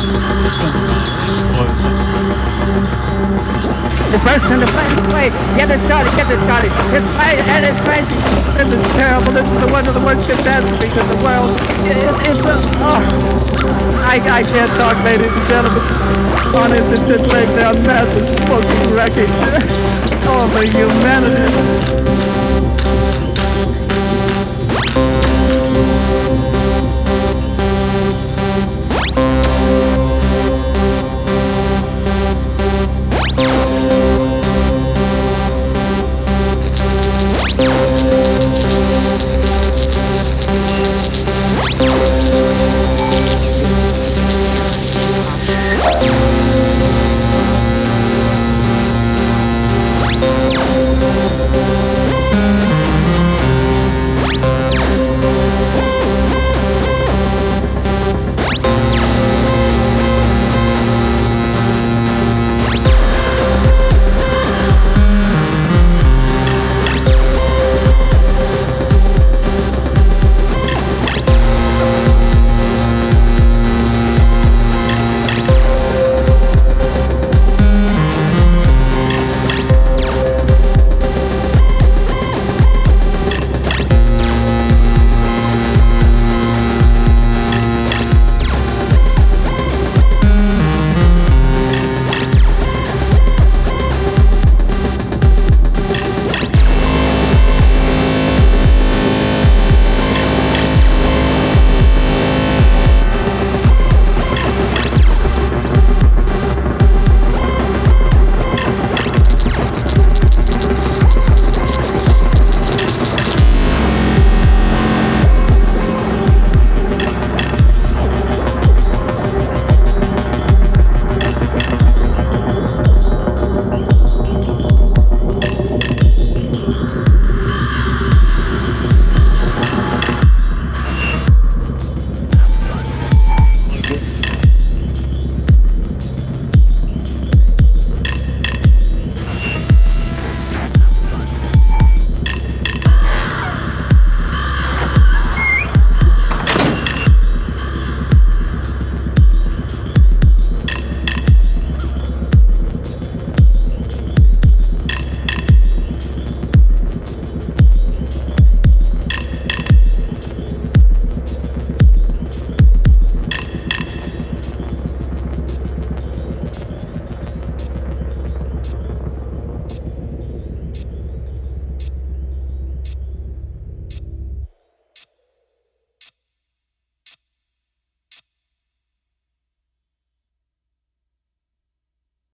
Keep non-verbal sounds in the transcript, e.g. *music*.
The first and the first way. Get this started, get this started. It's fine and it's crazy. This is terrible. This is the one of the worst catastrophes in the world. It, it, it's a, uh, oh. I, I can't talk, ladies and gentlemen. Honest, to just like that massive fucking wreckage. *laughs* oh, the humanity.